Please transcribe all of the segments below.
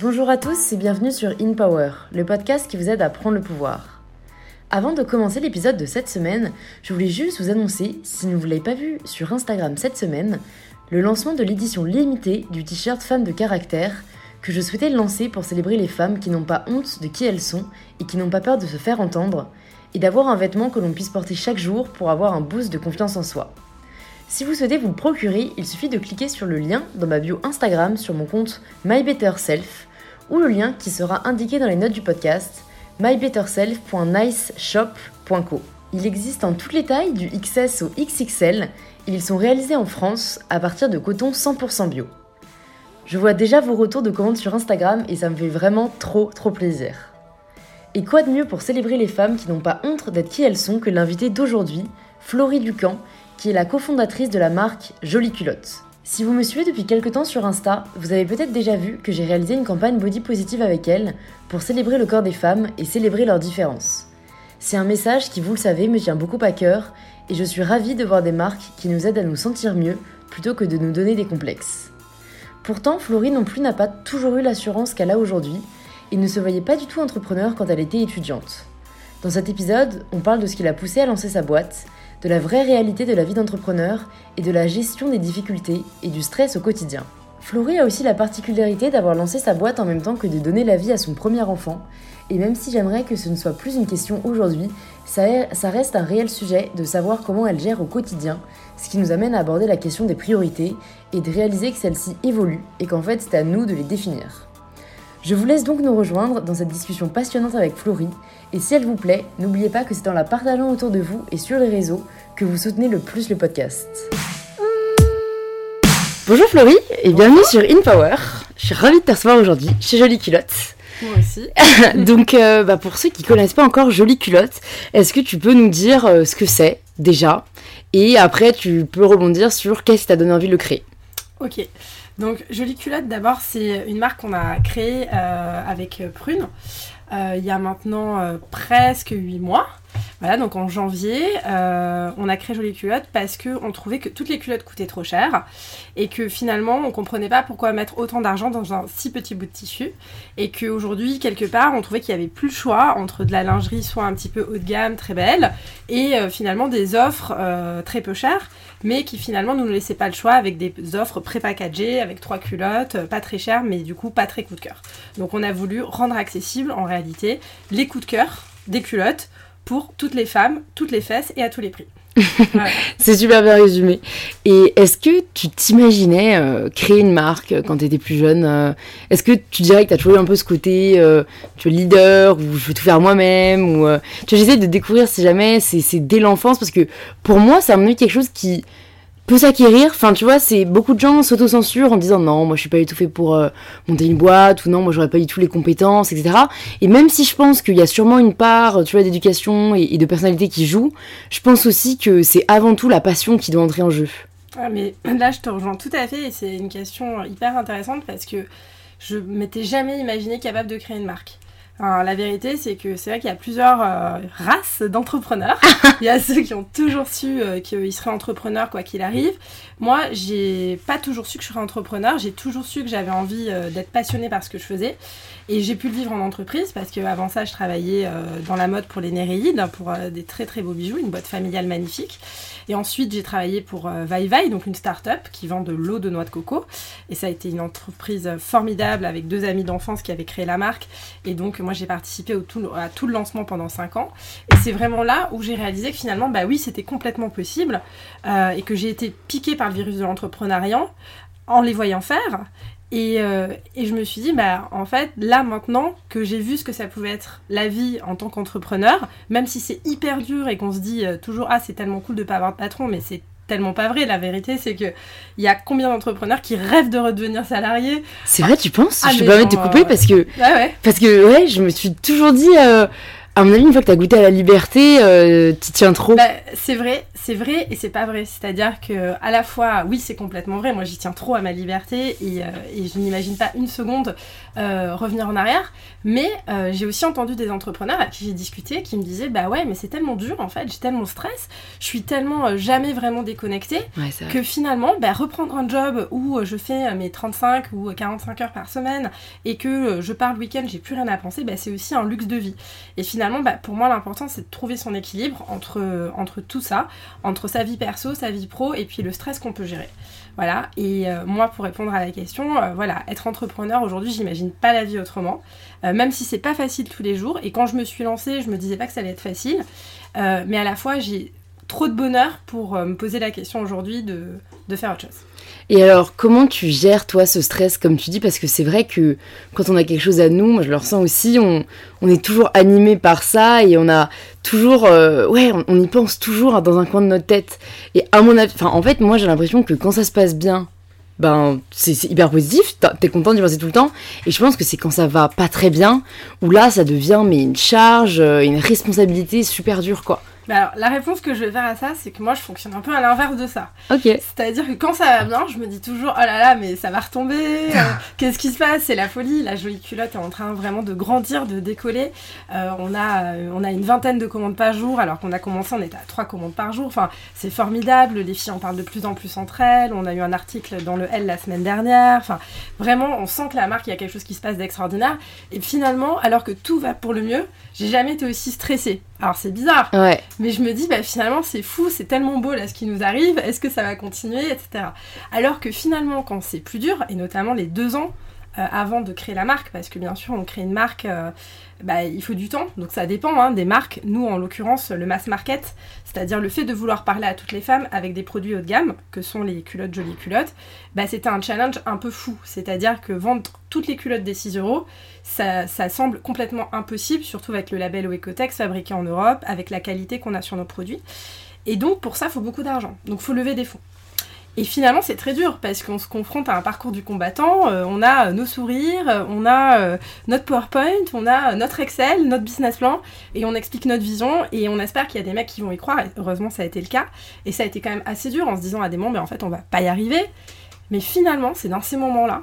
Bonjour à tous et bienvenue sur In Power, le podcast qui vous aide à prendre le pouvoir. Avant de commencer l'épisode de cette semaine, je voulais juste vous annoncer, si vous ne l'avez pas vu sur Instagram cette semaine, le lancement de l'édition limitée du t-shirt Femme de caractère que je souhaitais lancer pour célébrer les femmes qui n'ont pas honte de qui elles sont et qui n'ont pas peur de se faire entendre, et d'avoir un vêtement que l'on puisse porter chaque jour pour avoir un boost de confiance en soi. Si vous souhaitez vous le procurer, il suffit de cliquer sur le lien dans ma bio Instagram sur mon compte MyBetterSelf ou le lien qui sera indiqué dans les notes du podcast mybetterself.niceshop.co. Il existe en toutes les tailles, du XS au XXL, et ils sont réalisés en France à partir de coton 100% bio. Je vois déjà vos retours de commandes sur Instagram et ça me fait vraiment trop trop plaisir. Et quoi de mieux pour célébrer les femmes qui n'ont pas honte d'être qui elles sont que l'invité d'aujourd'hui, Florie Ducamp, qui est la cofondatrice de la marque Jolie Culotte. Si vous me suivez depuis quelques temps sur Insta, vous avez peut-être déjà vu que j'ai réalisé une campagne body positive avec elle pour célébrer le corps des femmes et célébrer leurs différences. C'est un message qui, vous le savez, me tient beaucoup à cœur et je suis ravie de voir des marques qui nous aident à nous sentir mieux plutôt que de nous donner des complexes. Pourtant, Florie non plus n'a pas toujours eu l'assurance qu'elle a aujourd'hui et ne se voyait pas du tout entrepreneur quand elle était étudiante. Dans cet épisode, on parle de ce qui l'a poussée à lancer sa boîte, de la vraie réalité de la vie d'entrepreneur et de la gestion des difficultés et du stress au quotidien. Florie a aussi la particularité d'avoir lancé sa boîte en même temps que de donner la vie à son premier enfant, et même si j'aimerais que ce ne soit plus une question aujourd'hui, ça, reste un réel sujet de savoir comment elle gère au quotidien, ce qui nous amène à aborder la question des priorités et de réaliser que celles-ci évoluent et qu'en fait c'est à nous de les définir. Je vous laisse donc nous rejoindre dans cette discussion passionnante avec Florie, et si elle vous plaît, n'oubliez pas que c'est en la partageant autour de vous et sur les réseaux que vous soutenez le plus le podcast. Bonjour Florie, et bienvenue sur In Power. Je suis ravie de te recevoir aujourd'hui chez Jolie Culotte. Moi aussi. donc euh, bah, pour ceux qui connaissent pas encore Jolie Culotte, est-ce que tu peux nous dire euh, ce que c'est déjà? Et après tu peux rebondir sur qu'est-ce qui t'a donné envie de le créer? Ok. Donc Jolie Culotte, d'abord, c'est une marque qu'on a créée euh, avec Prune euh, il y a maintenant euh, presque 8 mois. Voilà, donc en janvier, on a créé Jolie Culotte parce qu'on trouvait que toutes les culottes coûtaient trop cher et que finalement on comprenait pas pourquoi mettre autant d'argent dans un si petit bout de tissu et qu'aujourd'hui, quelque part, on trouvait qu'il y avait plus le choix entre de la lingerie soit un petit peu haut de gamme, très belle, et finalement des offres très peu chères mais qui finalement nous ne laissait pas le choix avec des offres pré-packagées, avec trois culottes, euh, pas très chères, mais du coup pas très coup de cœur. Donc on a voulu rendre accessible en réalité les coups de cœur des culottes pour toutes les femmes, toutes les fesses et à tous les prix. c'est super bien résumé. Et est-ce que tu t'imaginais euh, créer une marque euh, quand tu étais plus jeune Est-ce que tu dirais que tu as toujours eu un peu ce côté tu es leader ou je veux tout faire moi-même ou tu j'essaie de découvrir si jamais c'est dès l'enfance parce que pour moi ça a quelque chose qui peut s'acquérir. Enfin, tu vois, c'est beaucoup de gens s'autocensurent en disant non, moi je suis pas du tout fait pour euh, monter une boîte ou non, moi j'aurais pas du tout les compétences, etc. Et même si je pense qu'il y a sûrement une part, tu vois, d'éducation et, de personnalité qui joue, je pense aussi que c'est avant tout la passion qui doit entrer en jeu. Ah, mais là, je te rejoins tout à fait et c'est une question hyper intéressante parce que je m'étais jamais imaginé capable de créer une marque la vérité, c'est que c'est vrai qu'il y a plusieurs euh, races d'entrepreneurs. Il y a ceux qui ont toujours su euh, qu'ils seraient entrepreneurs quoi qu'il arrive. Moi, j'ai pas toujours su que je serais entrepreneur. J'ai toujours su que j'avais envie euh, d'être passionnée par ce que je faisais. Et j'ai pu le vivre en entreprise parce qu'avant ça, je travaillais dans la mode pour les Néréides, pour des très très beaux bijoux, une boîte familiale magnifique. Et ensuite, j'ai travaillé pour euh, Vai donc une start-up qui vend de l'eau de noix de coco. Et ça a été une entreprise formidable avec deux amis d'enfance qui avaient créé la marque. Et donc, moi, j'ai participé à tout le lancement pendant cinq ans. Et c'est vraiment là où j'ai réalisé que finalement, bah oui, c'était complètement possible euh, et que j'ai été piquée par le virus de l'entrepreneuriat en les voyant faire. Euh, et, je me suis dit, bah, en fait, là maintenant que j'ai vu ce que ça pouvait être la vie en tant qu'entrepreneur, même si c'est hyper dur et qu'on se dit euh, toujours, ah, c'est tellement cool de pas avoir de patron, mais c'est tellement pas vrai. La vérité, c'est que il y a combien d'entrepreneurs qui rêvent de redevenir salariés C'est vrai, tu penses? Ah, Je peux pas te couper parce que, parce que, ouais, je me suis toujours dit à mon avis, une fois que tu as goûté à la liberté, euh, tu tiens trop. Bah, c'est vrai, c'est vrai et c'est pas vrai. C'est-à-dire que à la fois, oui, c'est complètement vrai. Moi, j'y tiens trop à ma liberté et, euh, et je n'imagine pas une seconde euh, revenir en arrière. Mais euh, j'ai aussi entendu des entrepreneurs à qui j'ai discuté qui me disaient Bah ouais, mais c'est tellement dur en fait, j'ai tellement de stress, je suis tellement jamais vraiment déconnectée Ouais, c'est vrai. que finalement, bah, reprendre un job où je fais mes 35 ou 45 heures par semaine et que je pars le week-end, j'ai plus rien à penser, bah, c'est aussi un luxe de vie. Et finalement, bah, pour moi, l'important, c'est de trouver son équilibre entre, entre tout ça, entre sa vie perso, sa vie pro et puis le stress qu'on peut gérer. Voilà, et euh, moi, pour répondre à la question, euh, voilà, être entrepreneur aujourd'hui, j'imagine pas la vie autrement, Euh, même si c'est pas facile tous les jours. Et quand je me suis lancée, je me disais pas que ça allait être facile, mais à la fois, j'ai trop de bonheur pour euh, me poser la question aujourd'hui de, faire autre chose. Et alors, comment tu gères, toi, ce stress, comme tu dis? Parce que c'est vrai que quand on a quelque chose à nous, moi je le ressens aussi, on, est toujours animé par ça et on a toujours. euh, ouais, on, y pense toujours dans un coin de notre tête. Et à mon avis, enfin, en fait, moi j'ai l'impression que quand ça se passe bien, ben, c'est hyper positif, t'es content d'y passer tout le temps. Et je pense que c'est quand ça va pas très bien, où là ça devient mais une charge, euh, une responsabilité super dure, quoi. Mais alors, la réponse que je vais faire à ça, c'est que moi, je fonctionne un peu à l'inverse de ça. Ok. C'est-à-dire que quand ça va bien, je me dis toujours, oh là là, mais ça va retomber, euh, qu'est-ce qui se passe? C'est la folie, la jolie culotte est en train vraiment de grandir, de décoller. Euh, on, a, euh, on a une vingtaine de commandes par jour, alors qu'on a commencé, on était à trois commandes par jour. Enfin, c'est formidable, les filles en parlent de plus en plus entre elles. On a eu un article dans le L la semaine dernière. Enfin, vraiment, on sent que la marque, il y a quelque chose qui se passe d'extraordinaire. Et finalement, alors que tout va pour le mieux, j'ai jamais été aussi stressée. Alors c'est bizarre, Ouais. mais je me dis, bah, finalement, c'est fou, c'est tellement beau là ce qui nous arrive, est-ce que ça va continuer, etc. Alors que finalement, quand c'est plus dur, et notamment les deux ans euh, avant de créer la marque, parce que bien sûr, on crée une marque, euh, bah, il faut du temps, donc ça dépend hein, des marques. Nous, en l'occurrence, le mass market, c'est-à-dire le fait de vouloir parler à toutes les femmes avec des produits haut de gamme, que sont les culottes jolies culottes, bah, c'était un challenge un peu fou. C'est-à-dire que vendre toutes les culottes des 6 euros, ça, ça semble complètement impossible, surtout avec le label Oecotex fabriqué en Europe, avec la qualité qu'on a sur nos produits. Et donc pour ça, il faut beaucoup d'argent. Donc il faut lever des fonds. Et finalement, c'est très dur parce qu'on se confronte à un parcours du combattant. euh, on a euh, nos sourires, euh, on a euh, notre PowerPoint, on a notre Excel, notre business plan, et on explique notre vision. Et on espère qu'il y a des mecs qui vont y croire. Et heureusement, ça a été le cas. Et ça a été quand même assez dur en se disant à des moments, mais en fait, on va pas y arriver. Mais finalement, c'est dans ces moments-là,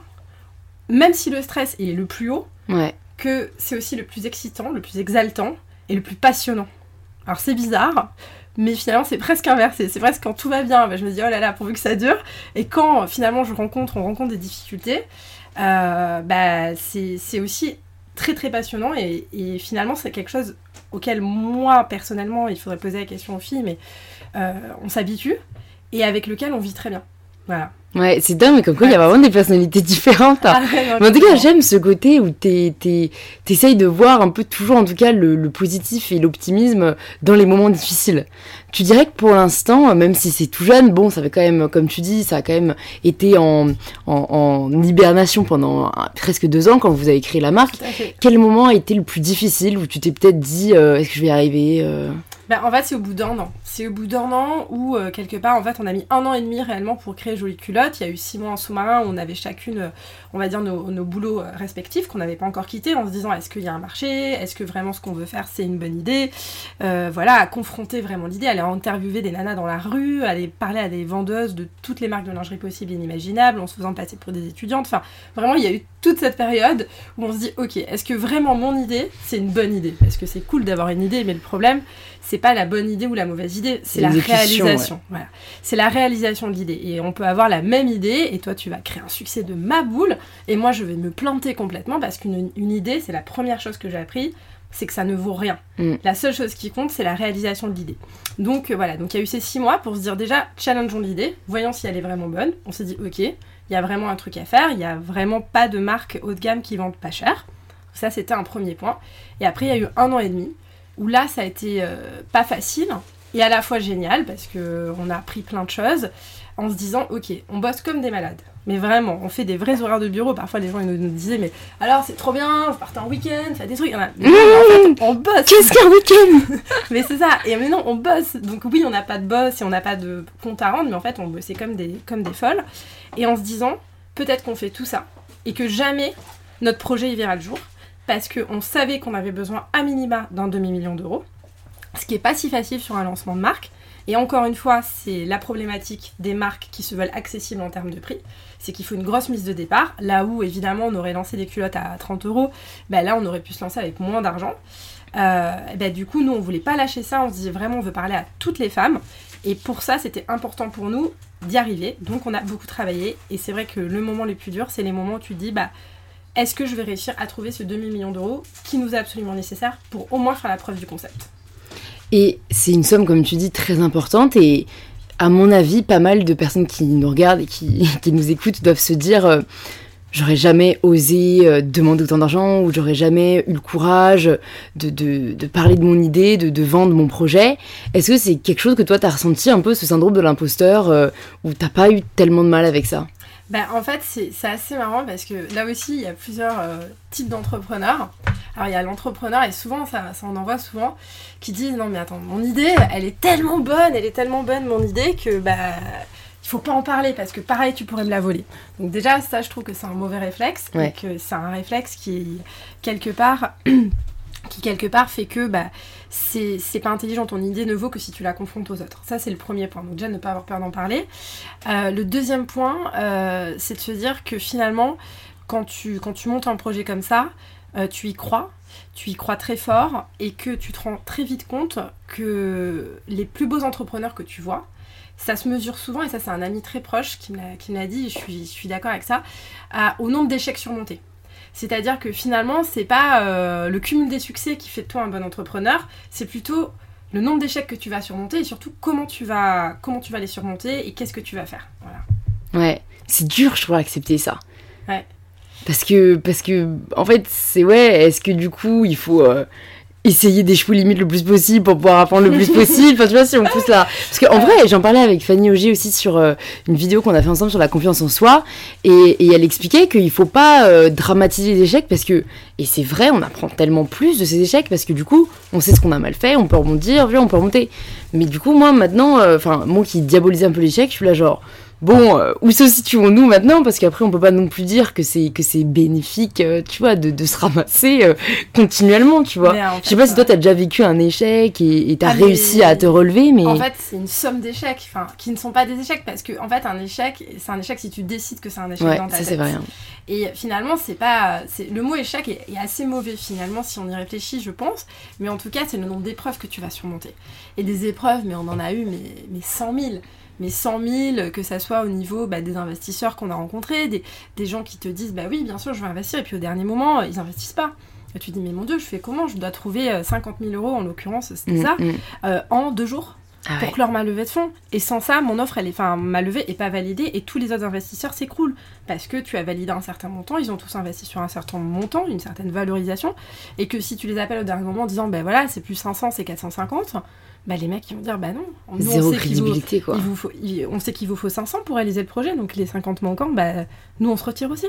même si le stress est le plus haut, Ouais. que c'est aussi le plus excitant, le plus exaltant et le plus passionnant. Alors c'est bizarre, mais finalement c'est presque inversé. C'est presque quand tout va bien, bah, je me dis oh là là, pourvu que ça dure. Et quand finalement je rencontre, on rencontre des difficultés, euh, bah, c'est c'est aussi très très passionnant et, et finalement c'est quelque chose auquel moi personnellement, il faudrait poser la question aux filles, mais euh, on s'habitue et avec lequel on vit très bien. Voilà. Ouais, c'est dingue, mais comme quoi il y a vraiment des personnalités différentes. hein. Ah ouais, Mais en tout cas, j'aime ce côté où t'es- t'es- t'essayes de voir un peu toujours, en tout cas, le, le positif et l'optimisme dans les moments difficiles. Tu dirais que pour l'instant, même si c'est tout jeune, bon, ça fait quand même, comme tu dis, ça a quand même été en, en, en hibernation pendant presque deux ans quand vous avez créé la marque. Quel moment a été le plus difficile où tu t'es peut-être dit, euh, est-ce que je vais y arriver euh? Ben, en fait, c'est au bout d'un an. C'est au bout d'un an où, euh, quelque part, en fait, on a mis un an et demi réellement pour créer Jolie Culotte. Il y a eu six mois en sous-marin où on avait chacune, euh, on va dire, nos, nos boulots euh, respectifs qu'on n'avait pas encore quittés en se disant est-ce qu'il y a un marché? Est-ce que vraiment ce qu'on veut faire, c'est une bonne idée? Voilà, à confronter vraiment l'idée, aller interviewer des nanas dans la rue, aller parler à des vendeuses de toutes les marques de lingerie possibles et inimaginables en se faisant passer pour des étudiantes. Enfin, vraiment, il y a eu toute cette période où on se dit ok, est-ce que vraiment mon idée, c'est une bonne idée? Parce que c'est cool d'avoir une idée, mais le problème, c'est pas la bonne idée ou la mauvaise idée, c'est la réalisation. Voilà. C'est la réalisation de l'idée. Et on peut avoir la même idée, et toi tu vas créer un succès de ma boule, et moi je vais me planter complètement parce qu'une une idée, c'est la première chose que j'ai appris, c'est que ça ne vaut rien. Mm. La seule chose qui compte, c'est la réalisation de l'idée. Donc euh, voilà, donc il y a eu ces six mois pour se dire déjà, challengeons l'idée, voyons si elle est vraiment bonne. On s'est dit, ok, il y a vraiment un truc à faire, il y a vraiment pas de marque haut de gamme qui vendent pas cher. Ça, c'était un premier point. Et après, il y a eu un an et demi où là, ça a été euh, pas facile et à la fois génial parce que on a appris plein de choses en se disant, ok, on bosse comme des malades. Mais vraiment, on fait des vrais horaires de bureau. Parfois, les gens ils nous, nous disaient, mais alors c'est trop bien, vous partez en week-end, faites des trucs. Il y en a- Mais non, mais en fait, on bosse. Qu'est-ce qu'un week-end? Mais c'est ça. Et maintenant, on bosse. Donc oui, on n'a pas de boss et on n'a pas de compte à rendre, mais en fait, on bossait comme des, comme des folles. Et en se disant, peut-être qu'on fait tout ça et que jamais notre projet y verra le jour. parce qu'on savait qu'on avait besoin à minima d'un demi-million d'euros, ce qui n'est pas si facile sur un lancement de marque. Et encore une fois, c'est la problématique des marques qui se veulent accessibles en termes de prix. C'est qu'il faut une grosse mise de départ. Là où, évidemment, on aurait lancé des culottes à 30 euros, ben là, on aurait pu se lancer avec moins d'argent. Euh, ben, du coup, nous, on voulait pas lâcher ça. On se disait vraiment, on veut parler à toutes les femmes. Et pour ça, c'était important pour nous d'y arriver. Donc, on a beaucoup travaillé. Et c'est vrai que le moment le plus dur, c'est les moments où tu te dis, bah, est-ce que je vais réussir à trouver ce demi-million d'euros qui nous est absolument nécessaire pour au moins faire la preuve du concept? Et c'est une somme, comme tu dis, très importante. Et à mon avis, pas mal de personnes qui nous regardent et qui, nous écoutent doivent se dire euh, j'aurais jamais osé euh, demander autant d'argent ou j'aurais jamais eu le courage de, parler de mon idée, de, vendre mon projet. Est-ce que c'est quelque chose que toi, tu as ressenti un peu ce syndrome de l'imposteur euh, ou t'as pas eu tellement de mal avec ça? Bah, en fait, c'est assez marrant parce que là aussi, il y a plusieurs types d'entrepreneurs. Alors il y a l'entrepreneur, et souvent, ça, ça on en voit souvent, qui disent non mais attends, mon idée, elle est tellement bonne, elle est tellement bonne mon idée que bah il faut pas en parler parce que pareil tu pourrais me la voler. Donc déjà ça je trouve que c'est un mauvais réflexe et que c'est un réflexe qui quelque part qui quelque part fait que bah c'est pas intelligent, ton idée ne vaut que si tu la confrontes aux autres. Ça c'est le premier point. Donc déjà ne pas avoir peur d'en parler. Euh, le deuxième point, euh, c'est de se dire que finalement quand tu, quand tu montes un projet comme ça, euh, tu y crois, tu y crois très fort et que tu te rends très vite compte que les plus beaux entrepreneurs que tu vois, ça se mesure souvent, et ça c'est un ami très proche qui me l'a dit, je suis, je suis d'accord avec ça, au nombre d'échecs surmontés. C'est-à-dire que finalement, c'est pas euh, le cumul des succès qui fait de toi un bon entrepreneur, c'est plutôt le nombre d'échecs que tu vas surmonter et surtout comment tu vas, comment tu vas les surmonter et qu'est-ce que tu vas faire. Voilà. Ouais, c'est dur, je trouve, accepter ça. Ouais. Parce que, parce que, en fait, c'est ouais, est-ce que du coup, il faut euh, essayer d'échouer limite le plus possible pour pouvoir apprendre le plus possible? Enfin, tu vois, si on pousse là. Parce qu'en vrai, j'en parlais avec Fanny Auger aussi sur euh, une vidéo qu'on a fait ensemble sur la confiance en soi. Et, et elle expliquait qu'il faut pas euh, dramatiser les échecs parce que, et c'est vrai, on apprend tellement plus de ces échecs parce que du coup, on sait ce qu'on a mal fait, on peut rebondir, on peut remonter. Mais du coup, moi maintenant, enfin, moi qui diabolisais un peu l'échec, je suis là genre Bon, euh, où se situons-nous maintenant? Parce qu'après, on peut pas non plus dire que c'est que c'est bénéfique, euh, tu vois, de, se ramasser euh, continuellement, tu vois. Je sais pas si toi, t'as déjà vécu un échec et t'as ah, réussi à te relever, mais... En fait, c'est une somme d'échecs, enfin, qui ne sont pas des échecs, parce que, en fait, un échec, c'est un échec si tu décides que c'est un échec dans ta ça, c'est vrai. Hein. Et finalement, c'est pas... Le mot échec est, est, assez mauvais, finalement, si on y réfléchit, je pense. Mais en tout cas, c'est le nombre d'épreuves que tu vas surmonter. Et des épreuves, mais on en a eu, mais, mais 100 000 mais 100 000, que ça soit au niveau bah, des investisseurs qu'on a rencontrés, des, gens qui te disent bah oui, bien sûr, je veux investir, et puis au dernier moment, ils investissent pas. Et tu te dis, mais mon Dieu, je fais comment? Je dois trouver 50 euh, 000 euros, en l'occurrence, c'était mm, ça, mm. Euh, en deux jours ah pour clore ma levée de fonds. Et sans ça, mon offre, elle est, enfin, ma levée est pas validée et tous les autres investisseurs s'écroulent parce que tu as validé un certain montant, ils ont tous investi sur un certain montant, une certaine valorisation, et que si tu les appelles au dernier moment en disant, ben voilà, c'est plus 500, c'est 450, bah, les mecs ils vont dire bah non. Zéro on sait crédibilité quoi. on sait qu'il vous faut 500 pour réaliser le projet, donc les 50 manquants, bah nous on se retire aussi.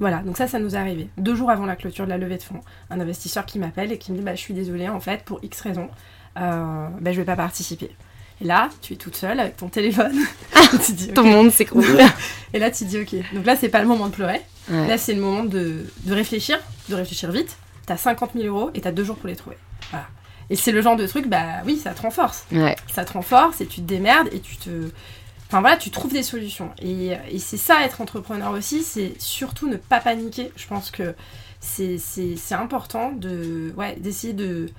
Voilà, donc ça, ça nous est arrivé. Deux jours avant la clôture de la levée de fonds, un investisseur qui m'appelle et qui me dit bah je suis désolé en fait pour X raisons, euh, bah, je vais pas participer. Et là, tu es toute seule avec ton téléphone. tu dis, Ton monde s'écroule. et là, tu dis ok. Donc là, c'est pas le moment de pleurer. Là, c'est le moment de, de réfléchir, de réfléchir vite. T'as 50 000 euros et t'as deux jours pour les trouver. Voilà. Et c'est le genre de truc, bah oui, ça te renforce. Ouais. Ça te renforce et tu te démerdes et tu te. Enfin voilà, tu trouves des solutions. Et, et c'est ça, être entrepreneur aussi, c'est surtout ne pas paniquer. Je pense que c'est important de ouais, d'essayer de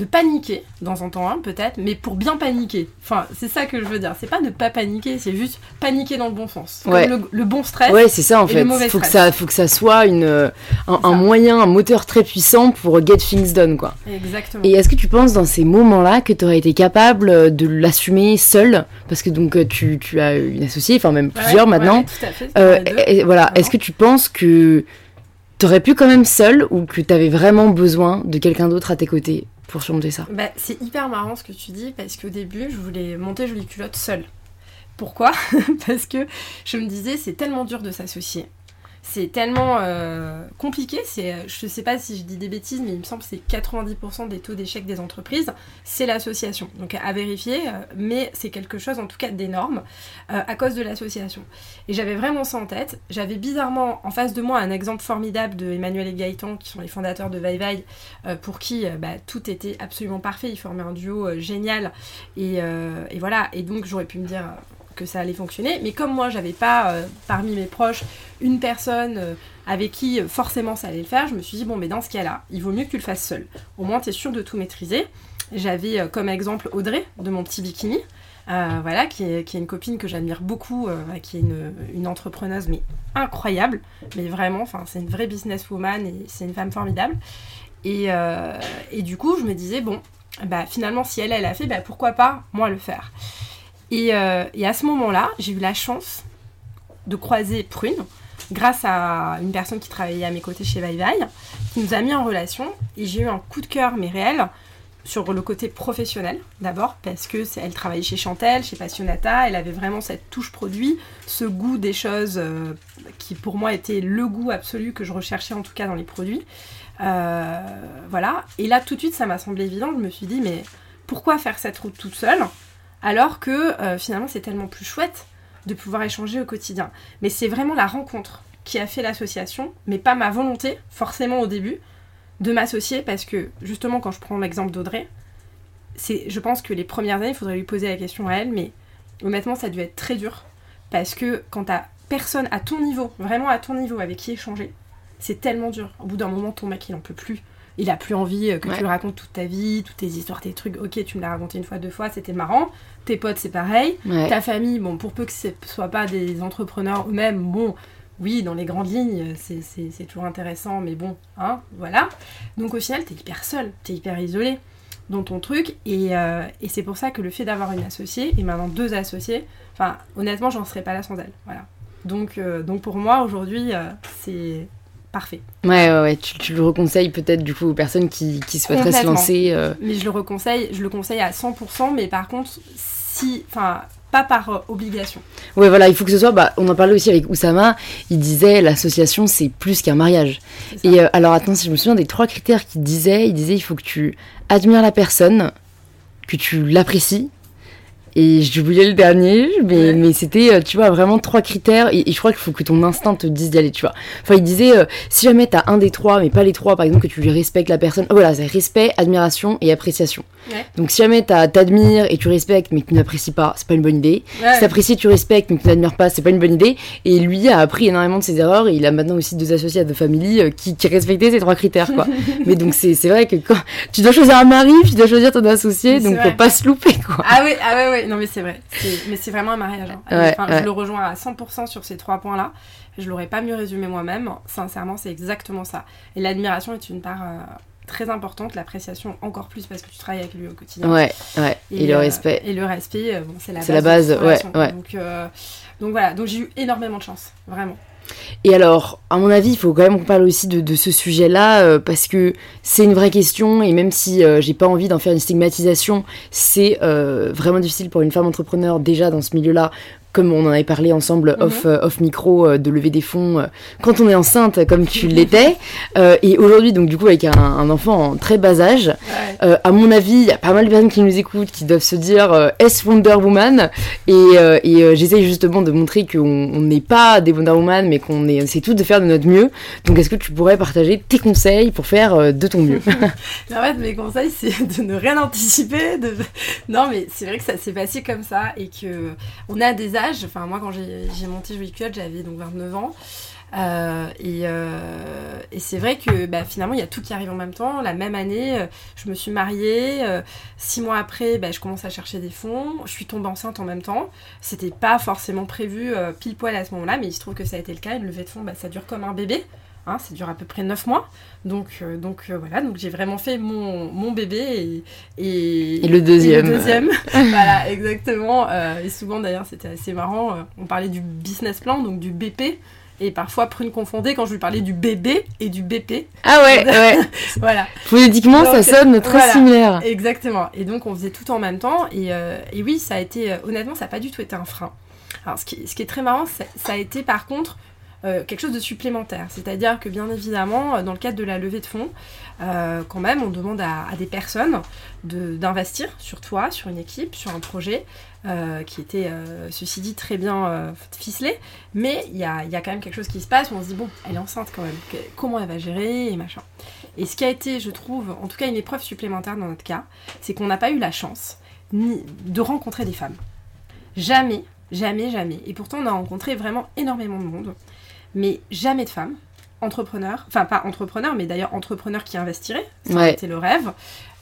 de paniquer dans un temps peut-être, mais pour bien paniquer. Enfin, c'est ça que je veux dire. C'est pas ne pas paniquer, c'est juste paniquer dans le bon sens. Ouais. le, bon stress. Ouais, c'est ça en fait. Faut que ça, faut que ça soit une, un, moyen, un moteur très puissant pour get things done, quoi. Exactement. Et est-ce que tu penses dans ces moments-là que tu aurais été capable de l'assumer seul Parce que donc tu, tu, as une associée, enfin même plusieurs maintenant. tout à fait. Euh, et, voilà. Est-ce que tu penses que tu aurais pu quand même seul ou que tu avais vraiment besoin de quelqu'un d'autre à tes côtés? Pour surmonter ça bah, C'est hyper marrant ce que tu dis parce qu'au début, je voulais monter Jolie Culotte seule. Pourquoi? Parce que je me disais, c'est tellement dur de s'associer. C'est tellement euh, compliqué. C'est, je ne sais pas si je dis des bêtises, mais il me semble que c'est 90% des taux d'échec des entreprises, c'est l'association. Donc à vérifier, euh, mais c'est quelque chose en tout cas d'énorme euh, à cause de l'association. Et j'avais vraiment ça en tête. J'avais bizarrement en face de moi un exemple formidable de Emmanuel et Gaëtan, qui sont les fondateurs de Vai pour qui bah, tout était absolument parfait. Ils formaient un duo génial. Et, voilà. Et donc j'aurais pu me dire que ça allait fonctionner. Mais comme moi, j'avais pas parmi mes proches une personne euh, avec qui euh, forcément ça allait le faire, je me suis dit, bon, mais dans ce cas-là, il vaut mieux que tu le fasses seul. Au moins, tu es sûr de tout maîtriser. J'avais euh, comme exemple Audrey de mon petit bikini. voilà, qui est, une copine que j'admire beaucoup, qui est une, entrepreneuse mais incroyable, mais vraiment, enfin c'est une vraie businesswoman et c'est une femme formidable. Et, et, du coup, je me disais bon, bah finalement si elle elle a fait, bah pourquoi pas moi le faire. Et, et à ce moment-là, j'ai eu la chance de croiser Prune grâce à une personne qui travaillait à mes côtés chez Vai qui nous a mis en relation. Et j'ai eu un coup de cœur mais réel sur le côté professionnel d'abord parce que elle travaillait chez Chantel, chez Passionata, elle avait vraiment cette touche produit, ce goût des choses euh, qui pour moi était le goût absolu que je recherchais en tout cas dans les produits. Euh, voilà, et là tout de suite ça m'a semblé évident, je me suis dit mais pourquoi faire cette route toute seule? Alors que euh, finalement c'est tellement plus chouette de pouvoir échanger au quotidien. Mais c'est vraiment la rencontre qui a fait l'association, mais pas ma volonté, forcément au début, de m'associer parce que justement quand je prends l'exemple d'Audrey, je pense que les premières années, il faudrait lui poser la question à elle, mais honnêtement ça a dû être très dur parce que quand t'as personne à ton niveau, vraiment à ton niveau avec qui échanger, c'est tellement dur. Au bout d'un moment, ton mec il en peut plus il a plus envie que tu lui racontes toute ta vie, toutes tes histoires, tes trucs. Ok, tu me l'as raconté une fois, deux fois, c'était marrant. Tes potes, c'est pareil. Ta famille, bon, pour peu que ce soit pas des entrepreneurs eux-mêmes, bon, oui, dans les grandes lignes, c'est toujours intéressant, mais bon, hein, voilà. Donc au final, t'es hyper seul, t'es hyper isolé dans ton truc, et, euh, et c'est pour ça que le fait d'avoir une associée, et maintenant deux associés, enfin, honnêtement, j'en serais pas là sans elle, voilà. Donc, euh, donc pour moi, aujourd'hui, euh, c'est parfait. Ouais, ouais, ouais. Tu, le reconseilles peut-être du coup aux personnes qui, qui souhaiteraient se lancer. Euh. Mais je le reconseille, je le conseille à 100%, mais par contre, si, enfin, pas par euh, obligation. Ouais, voilà, il faut que ce soit. Bah, on en parlait aussi avec Oussama. Il disait l'association c'est plus qu'un mariage. Et euh, alors attends, si je me souviens des trois critères qu'il disait, il disait il faut que tu admires la personne, que tu l'apprécies et j'ai oublié le dernier, mais, mais c'était, euh, tu vois, vraiment trois critères. Et, je crois qu'il faut que ton instinct te dise d'y aller, tu vois. Enfin, il disait, euh, si jamais t'as un des trois, mais pas les trois, par exemple, que tu lui respectes la personne. Oh, voilà, c'est respect, admiration et appréciation. Donc, si jamais t'admires et tu respectes, mais que tu n'apprécies pas, c'est pas une bonne idée. Si t'apprécies, tu respectes, mais que tu n'admires pas, c'est pas une bonne idée. Et lui a appris énormément de ses erreurs. Et il a maintenant aussi deux associés de famille euh, qui, qui respectaient ces trois critères, quoi. mais donc, c'est vrai que quand tu dois choisir un mari, tu dois choisir ton associé, donc faut pas se louper, quoi. Ah oui, ah ouais, ouais non mais c'est vrai. Mais c'est vraiment un mariage. Hein. Je le rejoins à 100% sur ces trois points-là. Je l'aurais pas mieux résumé moi-même. Sincèrement, c'est exactement ça. Et l'admiration est une part euh, très importante, l'appréciation encore plus parce que tu travailles avec lui au quotidien. Ouais, ouais. Et, le euh, respect. Et le respect, euh, bon, c'est la base. C'est la base, ouais, ouais. Donc, donc voilà, donc j'ai eu énormément de chance, vraiment. Et alors, à mon avis, il faut quand même qu'on parle aussi de, ce sujet-là, euh, parce que c'est une vraie question, et même si euh, j'ai pas envie d'en faire une stigmatisation, c'est euh, vraiment difficile pour une femme entrepreneur déjà dans ce milieu-là comme on en avait parlé ensemble mhm. off, euh, off micro, euh, de lever des fonds euh, quand on est enceinte, comme tu l'étais. et aujourd'hui, donc du coup, avec un, enfant en très bas âge, à mon avis, il y a pas mal de personnes qui nous écoutent qui doivent se dire est-ce Wonder Woman? Et, et j'essaye justement de montrer qu'on n'est pas des Wonder Woman, mais qu'on essaie tout de faire de notre mieux. Donc, est-ce que tu pourrais partager tes conseils pour faire de ton mieux? En fait, mes conseils, c'est de ne rien anticiper. De... Non, mais c'est vrai que ça s'est passé comme ça et que on a des Enfin, moi, quand j'ai monté Jolie j'avais donc 29 ans. Euh, euh, et, c'est vrai que bah, finalement, il y a tout qui arrive en même temps. La même année, euh, je me suis mariée. six mois après, bah, je commence à chercher des fonds. Je suis tombée enceinte en même temps. C'était pas forcément prévu pile poil à ce moment-là, mais il se trouve que ça a été le cas. Une levée de fonds, bah, ça dure comme un bébé. Hein, ça dure à peu près 9 mois. Donc, donc voilà, donc j'ai vraiment fait mon, mon bébé et, et, le deuxième. le deuxième. voilà, exactement. et souvent d'ailleurs, c'était assez marrant. on parlait du business plan, donc du BP. Et parfois, Prune confondait quand je lui parlais du bébé et du BP. Ah ouais, ouais. voilà. Phonétiquement, ça sonne très similaire. Exactement. Et donc, on faisait tout en même temps. Et, euh, et oui, ça a été, euh, honnêtement, ça n'a pas du tout été un frein. Alors, ce qui, ce qui est très marrant, ça, a été par contre euh, quelque chose de supplémentaire. C'est-à-dire que bien évidemment, euh, dans le cadre de la levée de fonds, euh, quand même, on demande à, des personnes d'investir sur toi, sur une équipe, sur un projet qui était, ceci dit, très bien ficelé. Mais il y a, quand même quelque chose qui se passe où on se dit, bon, elle est enceinte quand même, comment elle va gérer et machin. Et ce qui a été, je trouve, en tout cas une épreuve supplémentaire dans notre cas, c'est qu'on n'a pas eu la chance ni de rencontrer des femmes. Jamais, jamais, jamais. Et pourtant, on a rencontré vraiment énormément de monde mais jamais de femmes entrepreneurs, enfin pas entrepreneurs, mais d'ailleurs entrepreneurs qui investiraient, c'était le rêve,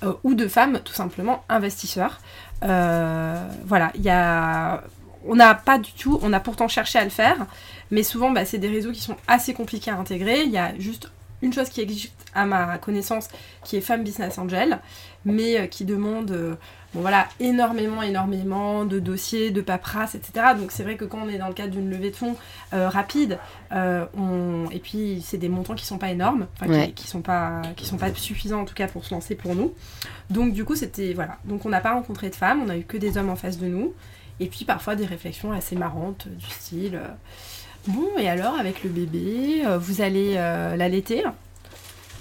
euh, ou de femmes tout simplement investisseurs. Euh, voilà, il y a, on n'a pas du tout, on a pourtant cherché à le faire, mais souvent bah, c'est des réseaux qui sont assez compliqués à intégrer. Il y a juste une chose qui existe à ma connaissance, qui est Femme Business Angel, mais euh, qui demande bon voilà, énormément, énormément de dossiers, de paperasse, etc. Donc c'est vrai que quand on est dans le cadre d'une levée de fonds euh, rapide, euh, on... et puis c'est des montants qui sont pas énormes, qui, qui, sont pas, qui sont pas suffisants en tout cas pour se lancer pour nous. Donc du coup c'était voilà, donc on n'a pas rencontré de femmes, on a eu que des hommes en face de nous, et puis parfois des réflexions assez marrantes du style. Euh, bon, et alors avec le bébé, vous allez l'allaiter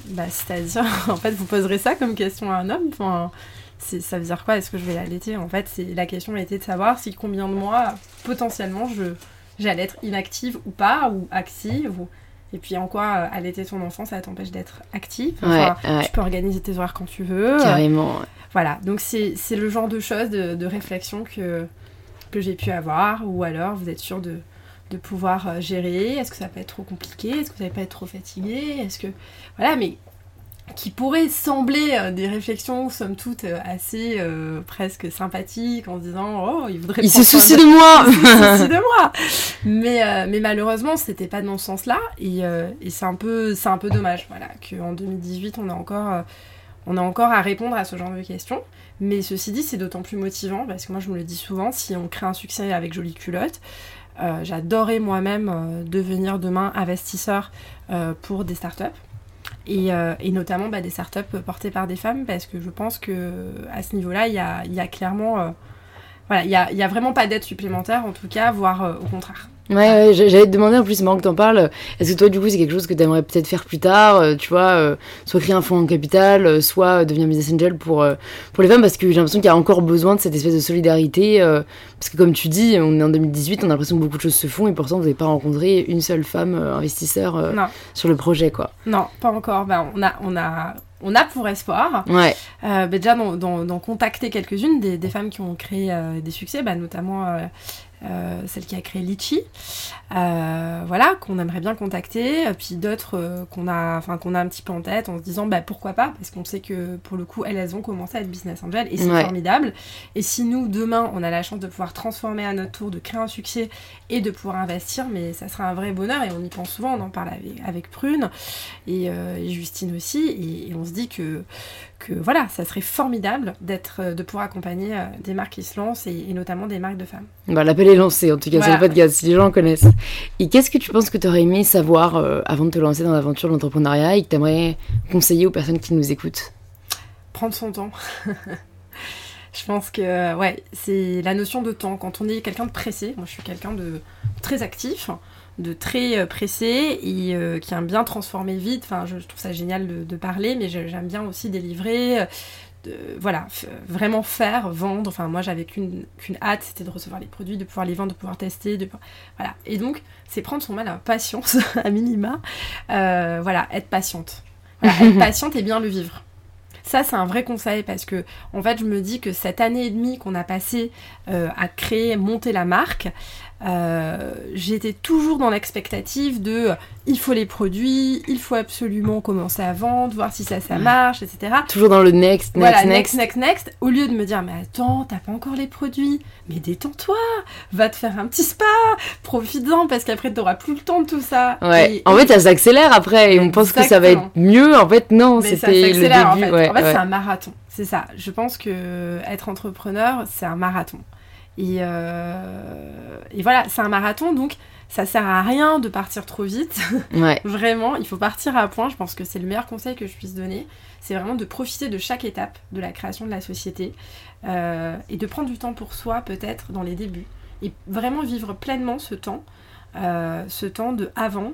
bah, C'est-à-dire, en fait, vous poserez ça comme question à un homme. Enfin, ça veut dire quoi Est-ce que je vais l'allaiter? En fait, c'est la question était de savoir si combien de mois potentiellement je j'allais être inactive ou pas ou active et puis en quoi euh, allaiter ton enfant ça t'empêche d'être active? Enfin, Tu peux organiser tes horaires quand tu veux. Carrément. Voilà, donc c'est le genre de choses, de, réflexion que, que j'ai pu avoir ou alors vous êtes sûr de, de pouvoir euh, gérer Est-ce que ça peut être trop compliqué Est-ce que vous n'allez pas être trop fatigué Est-ce que voilà, mais qui pourraient sembler euh, des réflexions, somme toute, euh, assez euh, presque sympathiques, en se disant Oh, il voudrait. Il se soucie de moi Il se soucie de moi Mais, mais malheureusement, c'était pas dans ce sens-là, et, et c'est un, peu, un peu dommage, voilà, qu'en 2018, on a, encore, on a encore à répondre à ce genre de questions. Mais ceci dit, c'est d'autant plus motivant, parce que moi, je me le dis souvent, si on crée un succès avec Jolie Culotte, j'adorerais moi-même devenir demain investisseur pour des startups euh, et, notamment bah, des startups portées par des femmes parce que je pense que à ce niveau-là, il y a, clairement, euh, voilà, il y a, vraiment pas d'aide supplémentaire en tout cas, voire euh, au contraire. Ouais, j'allais te demander en plus, marrant que t'en parles. Est-ce que toi, du coup, c'est quelque chose que t'aimerais peut-être faire plus tard, euh, tu vois, euh, soit créer un fonds en capital, euh, soit devenir business angel pour, pour les femmes, parce que j'ai l'impression qu'il y a encore besoin de cette espèce de solidarité. parce que comme tu dis, on est en 2018, on a l'impression que beaucoup de choses se font, et pourtant, vous n'avez pas rencontré une seule femme investisseur sur le projet, quoi. Non, pas encore. Ben, on a, on a on a pour espoir. Ouais. Ben, déjà, d'en contacter quelques-unes des, des, femmes qui ont créé des succès, ben, notamment euh, celle qui a créé Litchi, euh, voilà, qu'on aimerait bien contacter, puis d'autres euh, qu'on a, enfin qu'on a un petit peu en tête en se disant bah pourquoi pas, parce qu'on sait que pour le coup elles, elles ont commencé à être business angel et c'est formidable. Et si nous demain on a la chance de pouvoir transformer à notre tour, de créer un succès et de pouvoir investir, mais ça sera un vrai bonheur et on y pense souvent, on en parle avec, Prune et, Justine aussi, et, on se dit que que voilà, ça serait formidable d'être, de pouvoir accompagner des marques qui se lancent et, notamment des marques de femmes. Bah, l'appel est lancé en tout cas sur le podcast, si les gens connaissent. Et qu'est-ce que tu penses que tu aurais aimé savoir euh, avant de te lancer dans l'aventure de l'entrepreneuriat et que tu aimerais conseiller aux personnes qui nous écoutent? Prendre son temps. je pense que ouais, c'est la notion de temps. Quand on est quelqu'un de pressé, moi je suis quelqu'un de très actif, de très euh, pressé et euh, qui aime bien transformer vite. Enfin, je, trouve ça génial de, de parler, mais j'aime bien aussi délivrer voilà, vraiment faire, vendre. Enfin, moi, j'avais qu'une hâte, c'était de recevoir les produits, de pouvoir les vendre, de pouvoir tester, de voilà. Et donc, c'est prendre son mal à patience, à minima. Euh, voilà, être patiente. être patiente et bien le vivre. Ça, c'est un vrai conseil parce que, en fait, je me dis que cette année et demie qu'on a passé euh, à créer, monter la marque, euh, j'étais toujours dans l'expectative de il faut les produits, il faut absolument commencer à vendre, voir si ça, ça marche, etc. Toujours dans le next, next, voilà, next. next, next, Au lieu de me dire, mais attends, t'as pas encore les produits, mais détends-toi, va te faire un petit spa, profite-en parce qu'après t'auras plus le temps de tout ça. Ouais. en fait, ça s'accélère après et on pense que ça va être mieux. En fait, non, c'était le début. En fait, ouais, en fait c'est un marathon. C'est ça. Je pense que être entrepreneur, c'est un marathon. Euh, et, voilà, c'est un marathon, donc ça sert à rien de partir trop vite. vraiment, il faut partir à point. Je pense que c'est le meilleur conseil que je puisse donner. C'est vraiment de profiter de chaque étape de la création de la société euh, et de prendre du temps pour soi, peut-être, dans les débuts. Et vraiment vivre pleinement ce temps ce temps de avant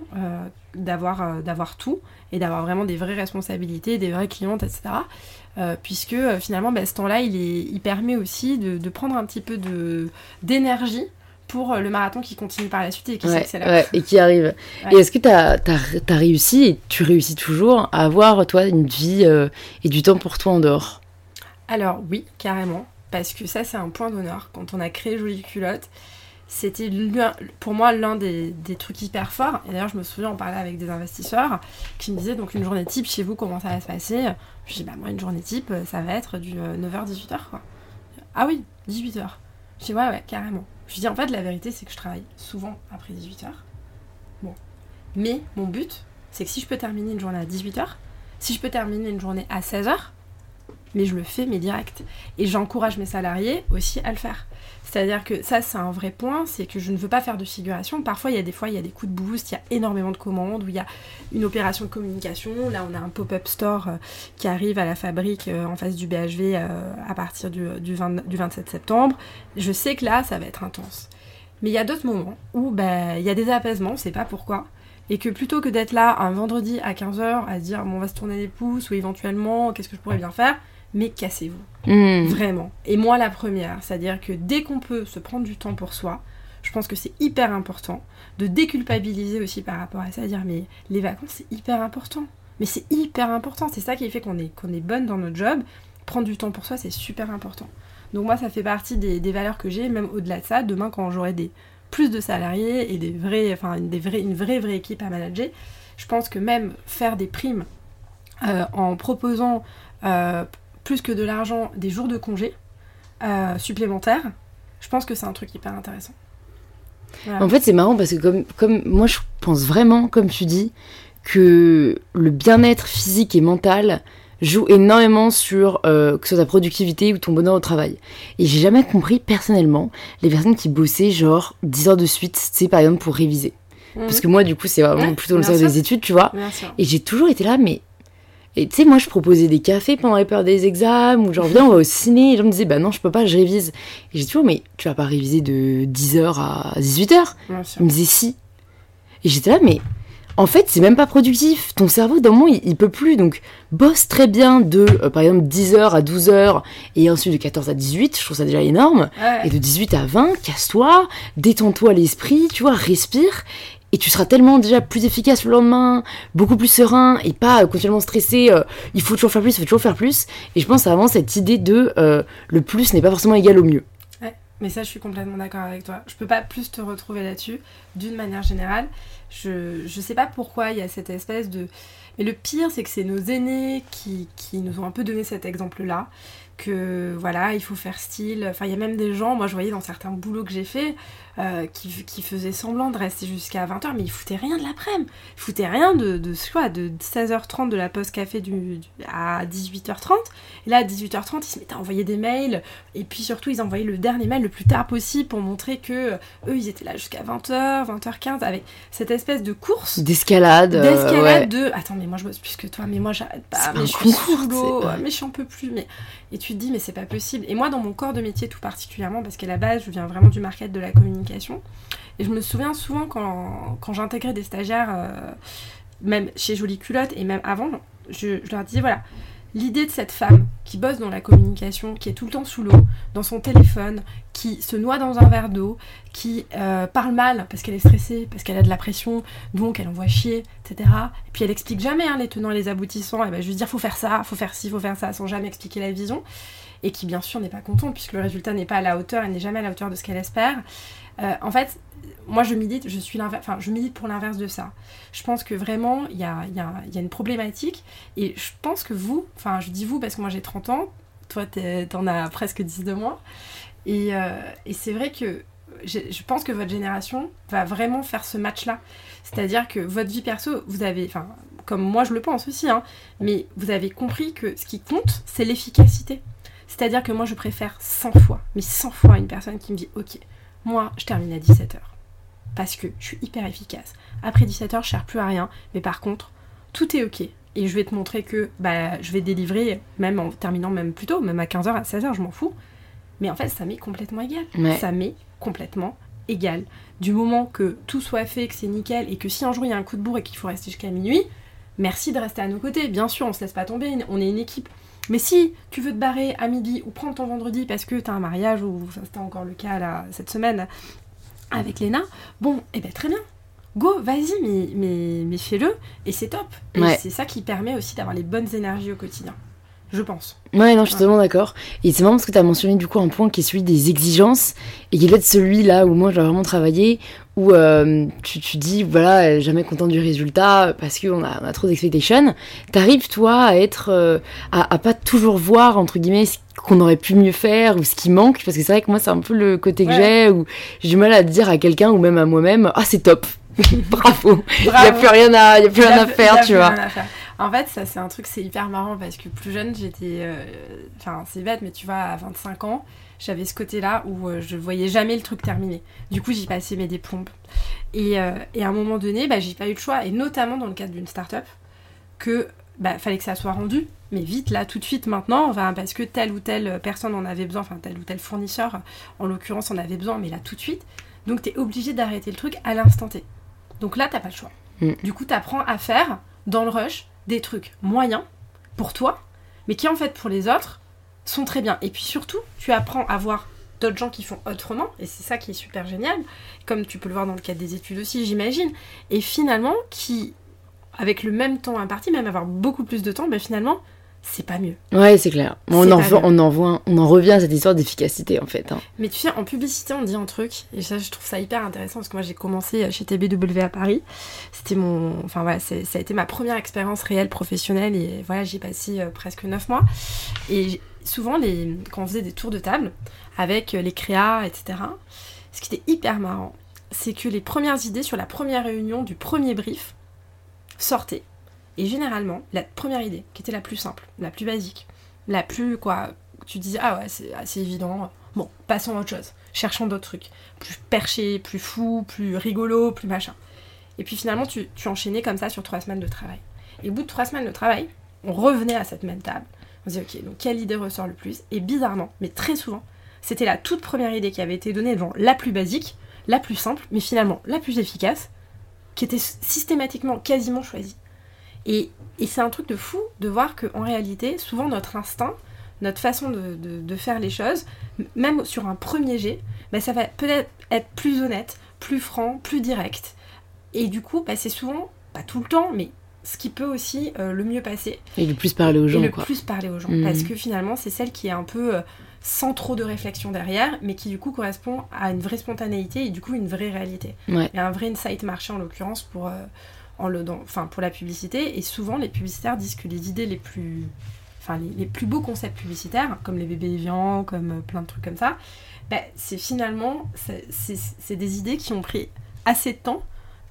d'avoir d'avoir tout et d'avoir vraiment des vraies responsabilités, des vraies clientes, etc. puisque finalement, bah, ce temps-là, il, il permet aussi de, de, prendre un petit peu d'énergie pour le marathon qui continue par la suite et qui s'accélère. et qui arrive. Et est-ce que tu as, as, réussi, et tu réussis toujours, à avoir, toi, une vie et du temps pour toi en dehors? Alors oui, carrément parce que ça c'est un point d'honneur. Quand on a créé Jolie Culotte, c'était pour moi l'un des, trucs hyper forts. Et d'ailleurs je me souviens en parler avec des investisseurs qui me disaient donc une journée type chez vous comment ça va se passer? Je dis bah moi une journée type ça va être du 9h-18h euh, quoi. Ah oui, 18h. Je dis ouais ouais carrément. Je dis en fait la vérité c'est que je travaille souvent après 18h. Bon. Mais mon but c'est que si je peux terminer une journée à 18h, si je peux terminer une journée à 16h, mais je le fais, mais direct. Et j'encourage mes salariés aussi à le faire. C'est-à-dire que ça, c'est un vrai point, c'est que je ne veux pas faire de figuration. Parfois, il y a des fois, il y a des coups de boost, il y a énormément de commandes, où il y a une opération de communication. Là, on a un pop-up store euh, qui arrive à la fabrique euh, en face du BHV euh, à partir du, du, 27 septembre. Je sais que là, ça va être intense. Mais il y a d'autres moments où ben, il y a des apaisements, on ne sait pas pourquoi. Et que plutôt que d'être là un vendredi à 15h à dire bon, on va se tourner les pouces ou éventuellement qu'est-ce que je pourrais bien faire, mais cassez-vous. Hmm. Vraiment. Et moi, la première, c'est-à-dire que dès qu'on peut se prendre du temps pour soi, je pense que c'est hyper important de déculpabiliser aussi par rapport à ça, dire mais les vacances, c'est hyper important. Mais c'est hyper important, c'est ça qui fait qu'on est, qu'on est bonne dans notre job. Prendre du temps pour soi, c'est super important. Donc moi, ça fait partie des, valeurs que j'ai, même au-delà de ça. Demain, quand j'aurai des, plus de salariés et des vrais, enfin, des vrais, une vraie, vraie équipe à manager, je pense que même faire des primes euh, en proposant euh, plus que de l'argent, des jours de congé euh, supplémentaires, je pense que c'est un truc hyper intéressant. En fait, c'est marrant parce que comme, comme moi, je pense vraiment, comme tu dis, que le bien-être physique et mental joue énormément sur euh, que ce soit ta productivité ou ton bonheur au travail. Et j'ai jamais compris personnellement les personnes qui bossaient genre 10 heures de suite, c'est par exemple pour réviser. Mhm. Parce que moi, du coup, c'est vraiment plutôt le sens des études, tu vois. Et j'ai toujours été là, mais et tu sais, moi, je proposais des cafés pendant les périodes des examens, ou genre, viens, on va au ciné. Et les gens me disaient, bah non, je peux pas, je révise. Et j'ai toujours, mais tu vas pas réviser de 10h à 18h Ils me disaient, si. Et j'étais là, mais en fait, c'est même pas productif. Ton cerveau, d'un moment, il, peut plus. Donc, bosse très bien de, euh, par exemple, 10h à 12h, et ensuite de 14 à 18, je trouve ça déjà énorme. Et de 18 à 20, casse-toi, détends-toi l'esprit, tu vois, respire et tu seras tellement déjà plus efficace le lendemain, beaucoup plus serein et pas euh, continuellement stressé. Euh, il faut toujours faire plus, il faut toujours faire plus. Et je pense c'est vraiment cette idée de euh, le plus n'est pas forcément égal au mieux. Ouais, mais ça, je suis complètement d'accord avec toi. Je peux pas plus te retrouver là-dessus, d'une manière générale. Je, je sais pas pourquoi il y a cette espèce de. Mais le pire, c'est que c'est nos aînés qui, qui nous ont un peu donné cet exemple-là que voilà, il faut faire style. Enfin, il y a même des gens, moi je voyais dans certains boulots que j'ai fait, euh, qui, qui, faisaient semblant de rester jusqu'à 20h, mais ils foutaient rien de l'après-midi. Ils foutaient rien de, de, quoi, de 16h30 de la pause café du, à 18h30. Et là, à 18h30, ils se mettaient à envoyer des mails. Et puis surtout, ils envoyaient le dernier mail le plus tard possible pour montrer que euh, eux, ils étaient là jusqu'à 20h, 20h15, avec cette espèce de course. D'escalade. Euh, D'escalade de. Attends, mais moi je bosse plus que toi, mais moi j'arrête pas, mais je suis sous l'eau, mais je peux plus. Mais... Et tu te dis, mais c'est pas possible. Et moi, dans mon corps de métier tout particulièrement, parce qu'à la base, je viens vraiment du market de la et je me souviens souvent quand, j'intégrais des stagiaires, euh, même chez Jolie Culotte et même avant, je, leur disais voilà, l'idée de cette femme qui bosse dans la communication, qui est tout le temps sous l'eau, dans son téléphone, qui se noie dans un verre d'eau, qui euh, parle mal parce qu'elle est stressée, parce qu'elle a de la pression, donc elle envoie chier, etc. Et puis elle explique jamais hein, les tenants et les aboutissants. Et ben, veux dire, faut faire ça, faut faire ci, faut faire ça, sans jamais expliquer la vision. Et qui bien sûr n'est pas contente puisque le résultat n'est pas à la hauteur, elle n'est jamais à la hauteur de ce qu'elle espère. Euh, en fait, moi je milite, je suis enfin je pour l'inverse de ça. Je pense que vraiment il y a, une problématique et je pense que vous, enfin je dis vous parce que moi j'ai 30 ans, toi t'en as presque 10 de moins, et, euh, et c'est vrai que je pense que votre génération va vraiment faire ce match-là. C'est-à-dire que votre vie perso, vous avez, enfin, comme moi je le pense aussi, hein, mais vous avez compris que ce qui compte, c'est l'efficacité. C'est-à-dire que moi je préfère 100 fois, mais 100 fois une personne qui me dit, ok, moi, je termine à 17h. Parce que je suis hyper efficace. Après 17h, je sers plus à rien. Mais par contre, tout est ok. Et je vais te montrer que bah, je vais délivrer, même en terminant même plus tôt, même à 15h, à 16h, je m'en fous. Mais en fait, ça m'est complètement égal. Ça m'est complètement égal. Du moment que tout soit fait, que c'est nickel, et que si un jour il y a un coup de bourre et qu'il faut rester jusqu'à minuit, merci de rester à nos côtés. Bien sûr, on se laisse pas tomber, on est une équipe. Mais si tu veux te barrer à midi ou prendre ton vendredi parce que t'as un mariage, ou ça c'était encore le cas là, cette semaine avec Léna, bon, et eh ben très bien. Go, vas-y, mais, mais, mais fais-le, et c'est top. Et c'est ça qui permet aussi d'avoir les bonnes énergies au quotidien je pense. Ouais, non, je suis totalement d'accord. Et c'est marrant parce que tu as mentionné du coup un point qui est celui des exigences et qui est peut-être celui là où moi je dois vraiment travailler, où euh, tu, tu dis, voilà, jamais content du résultat parce qu'on a, on a trop d'expectations. T'arrives toi à être, euh, à, à, pas toujours voir entre guillemets ce qu'on aurait pu mieux faire ou ce qui manque parce que c'est vrai que moi c'est un peu le côté que j'ai où j'ai du mal à dire à quelqu'un ou même à moi-même, ah c'est top. Bravo. Il n'y a plus rien à, y a plus rien à faire, tu vois. En fait, ça c'est un truc, c'est hyper marrant parce que plus jeune, j'étais. Euh, enfin, c'est bête, mais tu vois, à 25 ans, j'avais ce côté-là où euh, je voyais jamais le truc terminé. Du coup, j'y passais mes déplombes. Et, euh, et à un moment donné, bah, j'ai pas eu le choix, et notamment dans le cadre d'une start-up, que bah, fallait que ça soit rendu, mais vite, là, tout de suite, maintenant, enfin, parce que telle ou telle personne en avait besoin, enfin, tel ou tel fournisseur, en l'occurrence, en avait besoin, mais là, tout de suite. Donc, tu es obligé d'arrêter le truc à l'instant T. Donc là, t'as pas le choix. Mm. Du coup, tu apprends à faire, dans le rush, des trucs moyens pour toi, mais qui en fait pour les autres sont très bien. Et puis surtout, tu apprends à voir d'autres gens qui font autrement, et c'est ça qui est super génial, comme tu peux le voir dans le cadre des études aussi, j'imagine, et finalement, qui, avec le même temps imparti, même avoir beaucoup plus de temps, ben finalement, c'est pas mieux. Ouais, c'est clair. On en, on, en voit, on en revient à cette histoire d'efficacité en fait. Hein. Mais tu sais, en publicité, on dit un truc, et ça, je trouve ça hyper intéressant parce que moi, j'ai commencé chez TBW à Paris. C'était mon. Enfin voilà, ça a été ma première expérience réelle professionnelle, et voilà, j'ai passé euh, presque 9 mois. Et souvent, les, quand on faisait des tours de table avec euh, les créas, etc., ce qui était hyper marrant, c'est que les premières idées sur la première réunion du premier brief sortaient et généralement, la première idée, qui était la plus simple, la plus basique, la plus quoi, tu dis ah ouais c'est assez évident, bon passons à autre chose, cherchons d'autres trucs, plus perché, plus fou, plus rigolo, plus machin. Et puis finalement tu, tu enchaînais comme ça sur trois semaines de travail. Et au bout de trois semaines de travail, on revenait à cette même table. On se dit ok donc quelle idée ressort le plus? Et bizarrement, mais très souvent, c'était la toute première idée qui avait été donnée, genre la plus basique, la plus simple, mais finalement la plus efficace, qui était systématiquement quasiment choisie. Et, c'est un truc de fou de voir qu'en réalité, souvent notre instinct, notre façon de, faire les choses, même sur un premier jet, bah, ça va peut-être être plus honnête, plus franc, plus direct. Et du coup, bah, c'est souvent, pas tout le temps, mais ce qui peut aussi euh, le mieux passer. Et le plus parler aux gens. Et le plus parler aux gens. Mmh. Parce que finalement, c'est celle qui est un peu euh, sans trop de réflexion derrière, mais qui du coup correspond à une vraie spontanéité et du coup une vraie réalité. Et un vrai insight marché en l'occurrence pour, euh, le, enfin, pour la publicité. Et souvent, les publicitaires disent que les idées les plus, enfin, les, plus beaux concepts publicitaires, comme les bébés éviants, comme euh, plein de trucs comme ça, bah, c'est finalement, c'est des idées qui ont pris assez de temps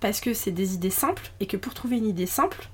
parce que c'est des idées simples et que pour trouver une idée simple,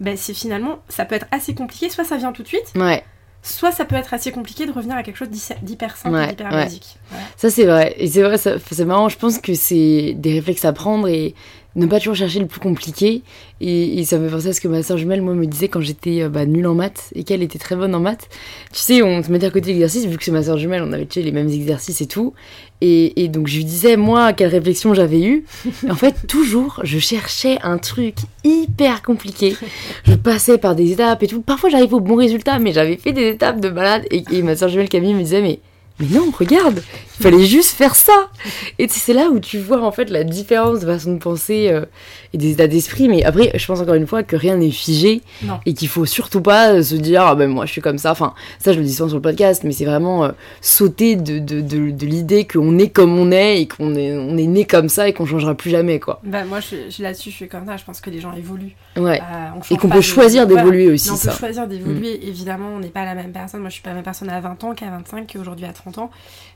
bah, c'est finalement, ça peut être assez compliqué. Soit ça vient tout de suite. Ouais soit ça peut être assez compliqué de revenir à quelque chose d'hyper simple, d'hyper basique. Ça c'est vrai, et c'est vrai, c'est marrant, je pense que c'est des réflexes à prendre et ne pas toujours chercher le plus compliqué. Et, ça me fait penser à ce que ma soeur jumelle, moi, me disait quand j'étais euh, bah, nulle en maths et qu'elle était très bonne en maths. Tu sais, on se mettait à côté l'exercice, vu que c'est ma soeur jumelle, on avait tu les mêmes exercices et tout. Et, donc je lui disais, moi, quelle réflexion j'avais eue. en fait, toujours, je cherchais un truc hyper compliqué. Je passais par des étapes et tout. Parfois, j'arrivais au bon résultat, mais j'avais fait des étapes de malade. Et, et ma soeur jumelle Camille me disait, mais mais non, regarde, il fallait juste faire ça. Et c'est là où tu vois en fait la différence de façon de penser euh, et des états d'esprit. Mais après, je pense encore une fois que rien n'est figé et qu'il faut surtout pas se dire ah ben moi je suis comme ça. Enfin, ça je le dis souvent sur le podcast, mais c'est vraiment euh, sauter de, de, de, l'idée qu'on est comme on est et qu'on est, on est né comme ça et qu'on changera plus jamais quoi. Bah moi je, là-dessus je suis comme ça. Je pense que les gens évoluent. Ouais. Euh, et qu'on peut choisir d'évoluer aussi. on peut choisir d'évoluer. Mm. Évidemment, on n'est pas la même personne. Moi je suis pas la même personne à 20 ans qu'à 25 qu'aujourd'hui à 30 ans.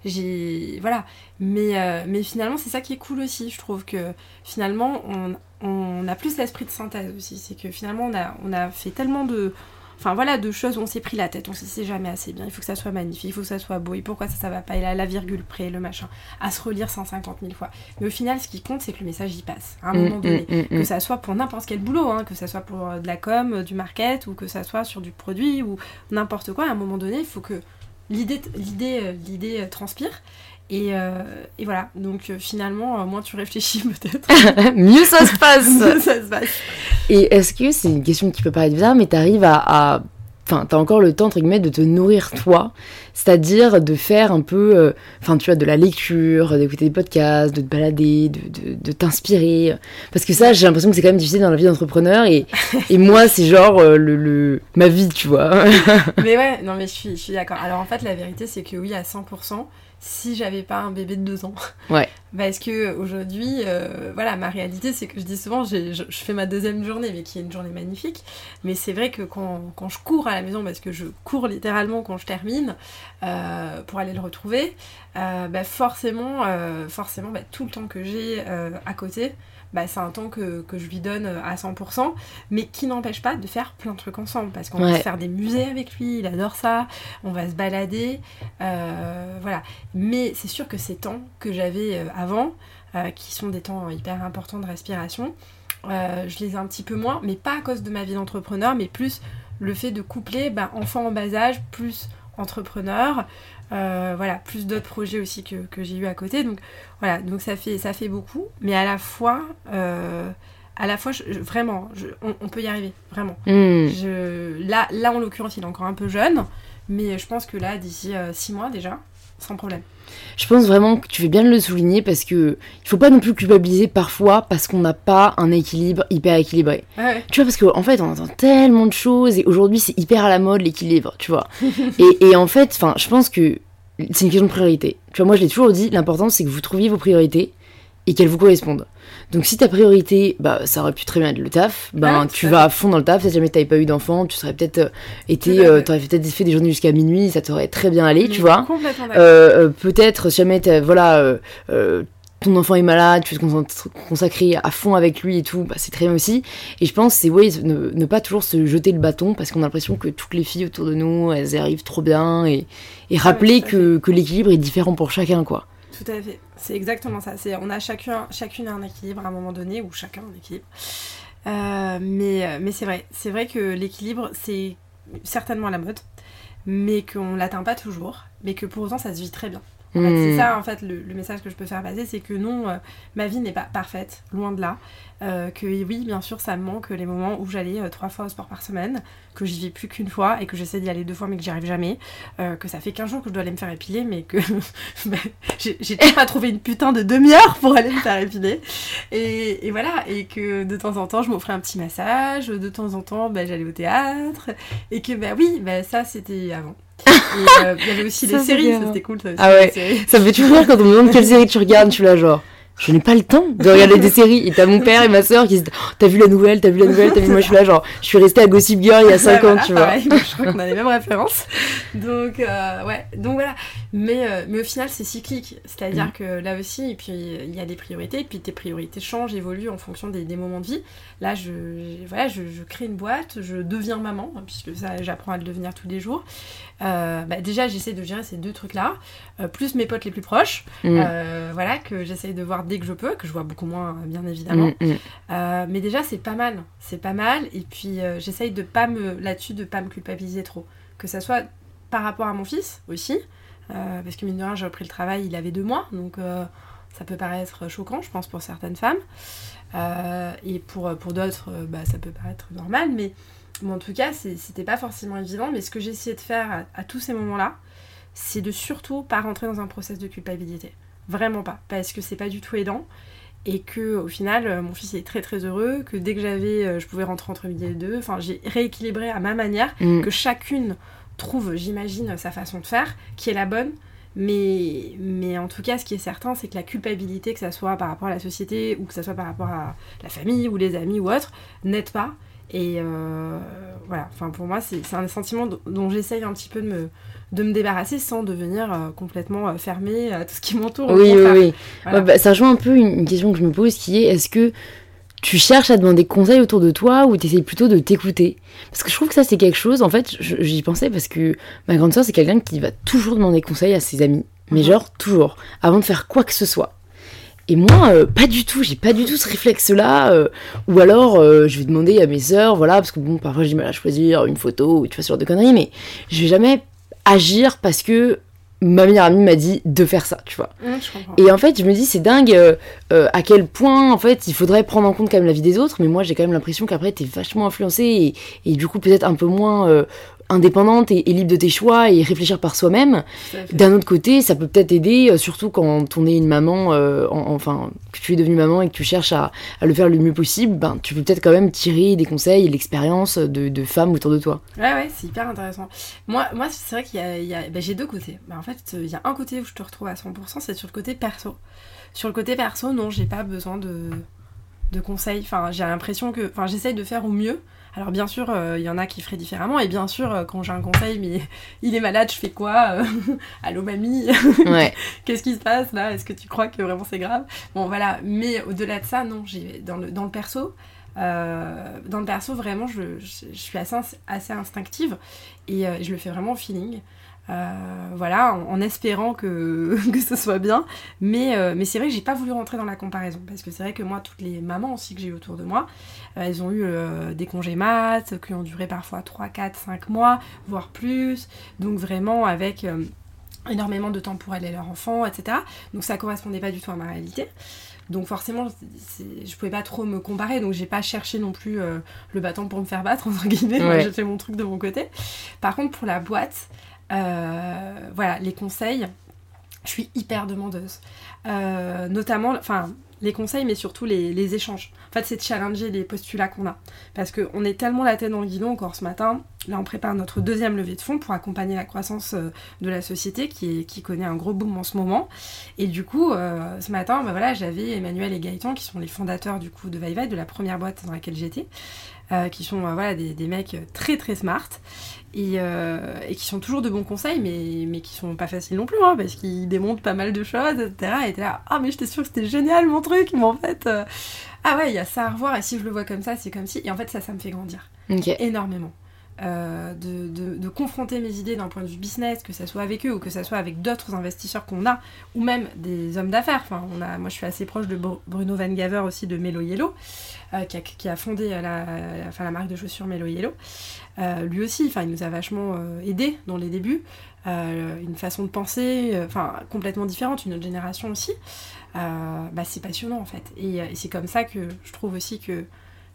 J'ai voilà, mais euh, mais finalement c'est ça qui est cool aussi. Je trouve que finalement on, on a plus l'esprit de synthèse aussi. C'est que finalement on a on a fait tellement de Enfin voilà, de choses où on s'est pris la tête, on s'est c'est jamais assez bien, il faut que ça soit magnifique, il faut que ça soit beau, et pourquoi ça, ça va pas, et là, la virgule près, le machin, à se relire 150 000 fois. Mais au final, ce qui compte, c'est que le message y passe, à un moment mm, donné. Mm, mm, que ça soit pour n'importe quel boulot, hein, que ça soit pour euh, de la com, euh, du market, ou que ça soit sur du produit, ou n'importe quoi, à un moment donné, il faut que l'idée l'idée euh, l'idée transpire Et, et voilà, donc finalement, moins tu réfléchis peut-être. Mieux ça se passe. Mieux ça se passe. Et est-ce que c'est une question qui peut paraître bizarre, mais t'arrives à, à enfin, t'as encore le temps, entre guillemets, de te nourrir toi, c'est-à-dire de faire un peu, euh, enfin, tu vois, de la lecture, d'écouter des podcasts, de te balader, de, de, t'inspirer. Parce que ça, j'ai l'impression que c'est quand même difficile dans la vie d'entrepreneur, et, et moi, c'est genre euh, le, le, ma vie, tu vois. mais ouais, non, mais je suis, je suis d'accord. Alors en fait, la vérité, c'est que oui, à 100%, si j'avais pas un bébé de deux ans. Ouais. Parce que aujourd'hui, euh, voilà, ma réalité, c'est que je dis souvent, je, je, fais ma deuxième journée, mais qui est une journée magnifique. Mais c'est vrai que quand, quand, je cours à la maison, parce que je cours littéralement quand je termine, euh, pour aller le retrouver, euh, bah forcément, forcément bah, tout le temps que j'ai à côté, bah, c'est un temps que, que, je lui donne à 100%, mais qui n'empêche pas de faire plein de trucs ensemble, parce qu'on ouais. va faire des musées avec lui, il adore ça, on va se balader, euh, voilà. Mais c'est sûr que ces temps que j'avais avant, euh, qui sont des temps hyper importants de respiration, euh, je les ai un petit peu moins, mais pas à cause de ma vie d'entrepreneur, mais plus le fait de coupler bah, enfant en bas âge, plus entrepreneur, euh, voilà, plus d'autres projets aussi que, que j'ai eu à côté. Donc voilà, donc ça fait, ça fait beaucoup, mais à la fois, euh, à la fois, je, je, vraiment, je, on, on, peut y arriver, vraiment. Mm. Je, là, là, en l'occurrence, il est encore un peu jeune, mais je pense que là, d'ici 6 mois déjà, sans problème. Je pense vraiment que tu fais bien de le souligner parce que il faut pas non plus culpabiliser parfois parce qu'on n'a pas un équilibre hyper équilibré. Ouais. Tu vois parce qu'en en fait on entend tellement de choses et aujourd'hui c'est hyper à la mode l'équilibre, tu vois. et, et, en fait, enfin, je pense que c'est une question de priorité. Tu vois, moi je l'ai toujours dit, l'important c'est que vous trouviez vos priorités et qu'elles vous correspondent. Donc si ta priorité, bah ça aurait pu très bien être le taf, ben Ouais, tu vas à fond dans le taf, si jamais t'avais pas eu d'enfant, tu serais peut-être euh, été, euh, t'aurais peut-être fait des journées jusqu'à minuit, ça t'aurait très bien allé, tu vois. Complètement d'accord. Euh, euh, peut-être si jamais voilà, ton enfant est malade, tu veux te consacrer à fond avec lui et tout, bah, c'est très bien aussi. Et je pense c'est ouais, ne, ne pas toujours se jeter le bâton parce qu'on a l'impression que toutes les filles autour de nous, elles y arrivent trop bien et, et rappeler que, que l'équilibre est différent pour chacun quoi. Tout à fait. C'est exactement ça. C'est, on a chacun, chacune un équilibre à un moment donné, ou chacun un équilibre. Euh, mais, mais c'est vrai. C'est vrai que l'équilibre, c'est certainement la mode, mais qu'on l'atteint pas toujours, mais que pour autant, ça se vit très bien. En fait, c'est Hmm. ça, en fait, le, le message que je peux faire passer, c'est que non, euh, ma vie n'est pas parfaite, loin de là. Euh, que oui, bien sûr, ça me manque les moments où j'allais euh, trois fois au sport par semaine, que j'y vais plus qu'une fois et que j'essaie d'y aller deux fois mais que j'y arrive jamais. Que ça fait 15 jours que je dois aller me faire épiler, mais que bah, j'ai j'ai toujours pas trouvé une putain de demi-heure pour aller me faire épiler. Et, et voilà, et que de temps en temps, je m'offrais un petit massage, de temps en temps, bah, j'allais au théâtre, et que bah oui, bah, ça c'était avant. Euh, il y avait aussi les séries, ça c'était cool. Ça aussi, Ah ouais. Ça me fait toujours rire quand on me demande quelle série tu regardes, tu l'as genre. Je n'ai pas le temps de regarder des séries. Et t'as mon père et ma soeur qui se disent oh, T'as vu la nouvelle, t'as vu la nouvelle, t'as vu. Moi je suis là, genre, je suis restée à Gossip Girl il y a 5 Ouais, ans, voilà, tu vois. pareil, je crois qu'on a les mêmes références. Donc, euh, ouais, donc voilà. Mais, euh, mais au final, c'est cyclique. C'est-à-dire Mhm. que là aussi, et puis il y a des priorités, et puis tes priorités changent, évoluent en fonction des, des moments de vie. Là, je, voilà, je, je crée une boîte, je deviens maman, hein, puisque ça, j'apprends à le devenir tous les jours. Euh, bah, déjà, j'essaie de gérer ces deux trucs-là, euh, plus mes potes les plus proches, Mm. voilà, que j'essaye de voir dès que je peux, que je vois beaucoup moins, euh, bien évidemment. Mm, mm. Mais déjà, c'est pas mal. C'est pas mal. Et puis, j'essaye de pas me là-dessus de pas me culpabiliser trop. Que ça soit par rapport à mon fils aussi, euh, parce que mine de rien, j'ai repris le travail, il avait deux mois, donc euh, ça peut paraître choquant, je pense, pour certaines femmes. Euh, et pour, pour d'autres, bah, ça peut paraître normal, mais, mais en tout cas, c'était pas forcément évident. Mais ce que j'ai essayé de faire à, à tous ces moments-là, c'est de surtout pas rentrer dans un process de culpabilité. Vraiment pas, parce que c'est pas du tout aidant et que au final mon fils est très très heureux que dès que j'avais je pouvais rentrer entre midi et deux enfin j'ai rééquilibré à ma manière Mm. que chacune trouve j'imagine sa façon de faire qui est la bonne mais mais en tout cas ce qui est certain c'est que la culpabilité que ça soit par rapport à la société ou que ça soit par rapport à la famille ou les amis ou autre n'aide pas et euh, voilà enfin pour moi c'est un sentiment dont- j'essaye un petit peu de me de me débarrasser sans devenir euh, complètement euh, fermée à tout ce qui m'entoure Oui, oui, oui. Voilà. Ouais, bah, ça rejoint un peu une, une question que je me pose qui est est-ce que tu cherches à demander conseil autour de toi ou tu essaies plutôt de t'écouter Parce que je trouve que ça, c'est quelque chose. En fait, j'y pensais parce que ma grande soeur, c'est quelqu'un qui va toujours demander conseil à ses amis. Mais Mhm. genre, toujours. Avant de faire quoi que ce soit. Et moi, euh, pas du tout, j'ai pas du tout ce réflexe-là. euh, ou alors, euh, je vais demander à mes sœurs, voilà, parce que bon, parfois j'ai du mal à choisir une photo ou tu vois ce genre de conneries, mais je vais jamais agir parce que ma meilleure amie m'a dit de faire ça, tu vois. Je. Et en fait, je me dis, c'est dingue euh, euh, à quel point, en fait, il faudrait prendre en compte quand même la vie des autres, mais moi, j'ai quand même l'impression qu'après, t'es vachement influencée et, et du coup, peut-être un peu moins euh, indépendante et, et libre de tes choix et réfléchir par soi-même. D'un autre côté, ça peut peut-être aider, euh, surtout quand on est une maman, euh, en- enfin, que tu es devenue maman et que tu cherches à, à le faire le mieux possible, ben, tu peux peut-être quand même tirer des conseils et l'expérience de, de femmes autour de toi. Ouais, ouais, c'est hyper intéressant. Moi, moi c'est vrai qu'il y a. bah, j'ai deux côtés. Bah, en fait, euh, il y a un côté où je te retrouve à 100%, c'est sur le côté perso. Sur le côté perso, non, j'ai pas besoin de, de conseils. Enfin, j'ai l'impression que. Enfin, j'essaye de faire au mieux. Alors, bien sûr, euh, il y en a qui feraient différemment. Et bien sûr, euh, quand j'ai un conseil, mais il est malade, je fais quoi Euh, Allô, mamie Ouais. Qu'est-ce qui se passe là Est-ce que tu crois que vraiment c'est grave? Bon voilà, mais au-delà de ça, non, j'ai dans le, dans le perso, euh, dans le perso vraiment, je, je, je suis assez, assez instinctive et euh, je le fais vraiment au feeling. Euh, voilà, en, en espérant que, que ce soit bien. Mais, euh, mais c'est vrai que j'ai pas voulu rentrer dans la comparaison. Parce que c'est vrai que moi, toutes les mamans aussi que j'ai eu autour de moi, euh, elles ont eu euh, des congés maths qui ont duré parfois 3, 4, 5 mois, voire plus. Donc vraiment avec euh, énormément de temps pour elles et leurs enfants, etc. Donc ça correspondait pas du tout à ma réalité. Donc forcément, je pouvais pas trop me comparer, donc j'ai pas cherché non plus euh, le bâton pour me faire battre, entre guillemets. Moi, Ouais. J'ai fait mon truc de mon côté. Par contre, pour la boîte, voilà, les conseils, je suis hyper demandeuse. Euh, notamment, enfin, les conseils, mais surtout les, échanges. En fait, c'est de challenger les postulats qu'on a. Parce qu'on est tellement la tête dans le guidon encore ce matin. Là, on prépare notre deuxième levée de fonds pour accompagner la croissance euh, de la société qui, connaît un gros boom en ce moment. Et du coup, euh, ce matin, bah voilà, j'avais Emmanuel et Gaëtan qui sont les fondateurs du coup de Vaivai, de la première boîte dans laquelle j'étais, euh, qui sont euh, voilà, des, des mecs très très smart et, euh, et qui sont toujours de bons conseils, mais, mais qui sont pas faciles non plus, hein, parce qu'ils démontent pas mal de choses, etc. Et t'es là, ah mais j'étais sûre que c'était génial mon truc, mais en fait, euh, ah ouais, il y a ça à revoir, et si je le vois comme ça, c'est comme si, et en fait ça, ça me fait grandir énormément. Euh, de, de- confronter mes idées d'un point de vue business, que ça soit avec eux ou que ça soit avec d'autres investisseurs qu'on a, ou même des hommes d'affaires. Enfin, on a, moi, je suis assez proche de Bru- Bruno Van Gaver aussi de Melo Yellow, euh, qui, a, fondé la, enfin, la marque de chaussures Melo Yellow. Euh, lui aussi, enfin, il nous a vachement aidés dans les débuts. Une façon de penser, enfin, complètement différente, une autre génération aussi. Bah, c'est passionnant en fait. Et, et c'est comme ça que je trouve aussi que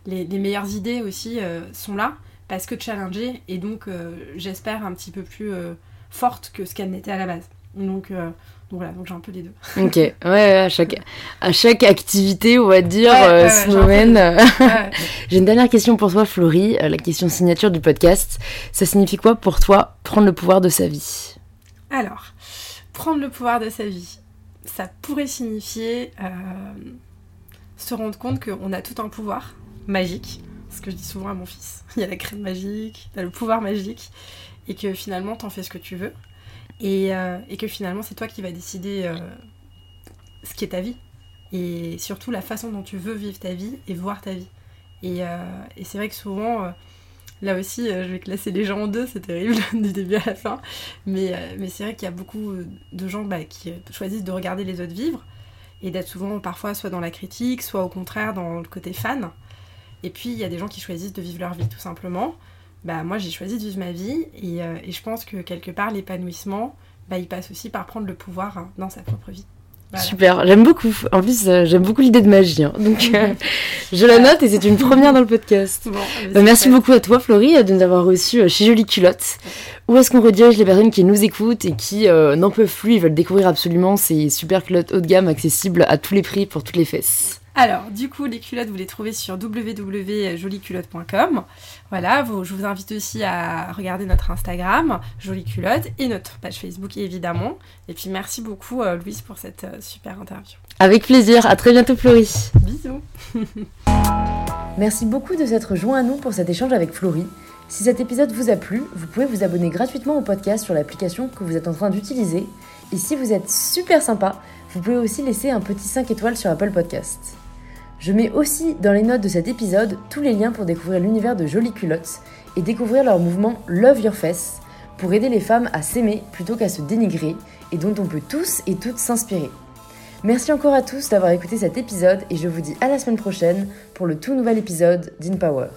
les, les meilleures idées aussi sont là parce que challengées et donc euh, j'espère un petit peu plus euh, forte que ce qu'elle n'était à la base. Donc, euh, donc voilà, donc j'ai un peu les deux. Ok, ouais, ouais, à chaque, à chaque activité, on va dire, Ouais, euh. J'ai une dernière question pour toi, Florie, la question signature du podcast. Ça signifie quoi pour toi prendre le pouvoir de sa vie? Alors, prendre le pouvoir de sa vie, ça pourrait signifier euh, se rendre compte qu'on a tout un pouvoir magique. Ce que je dis souvent à mon fils. Il y a la crème magique, t'as le pouvoir magique, et que finalement t'en fais ce que tu veux. Et, euh, et que finalement c'est toi qui vas décider euh, ce qui est ta vie. Et surtout la façon dont tu veux vivre ta vie et voir ta vie. Et, euh, et c'est vrai que souvent, là aussi, je vais classer les gens en deux, c'est terrible, du début à la fin. Mais, mais c'est vrai qu'il y a beaucoup de gens bah, qui choisissent de regarder les autres vivre et d'être souvent parfois soit dans la critique, soit au contraire dans le côté fan. Et puis il y a des gens qui choisissent de vivre leur vie tout simplement. Bah, moi j'ai choisi de vivre ma vie et, euh, et je pense que quelque part l'épanouissement, bah, il passe aussi par prendre le pouvoir hein, dans sa propre vie. Voilà. Super, j'aime beaucoup. En plus, euh, j'aime beaucoup l'idée de magie. hein. Donc, euh, je la note et c'est une première dans le podcast. Bon, Bah, merci beaucoup à toi, Florie, de nous avoir reçus chez Jolie Culotte. Où est-ce qu'on redirige les personnes qui nous écoutent et qui n'en peuvent plus, ils veulent découvrir absolument ces super culottes haut de gamme accessibles à tous les prix pour toutes les fesses? Alors, du coup, les culottes, vous les trouvez sur www.jolieculotte.com. Voilà, vous- je vous invite aussi à regarder notre Instagram, Jolie Culotte, et notre page Facebook, évidemment. Et puis, merci beaucoup, euh, Louise, pour cette euh, super interview. Avec plaisir, à très bientôt, Florie. Bisous Merci beaucoup de s'être joint à nous pour cet échange avec Florie. Si cet épisode vous a plu, vous pouvez vous abonner gratuitement au podcast sur l'application que vous êtes en train d'utiliser. Et si vous êtes super sympa, vous pouvez aussi laisser un petit 5 étoiles sur Apple Podcast. Je mets aussi dans les notes de cet épisode tous les liens pour découvrir l'univers de Jolies Culottes et découvrir leur mouvement Love Your Face pour aider les femmes à s'aimer plutôt qu'à se dénigrer et dont on peut tous et toutes s'inspirer. Merci encore à tous d'avoir écouté cet épisode et je vous dis à la semaine prochaine pour le tout nouvel épisode d'InPower.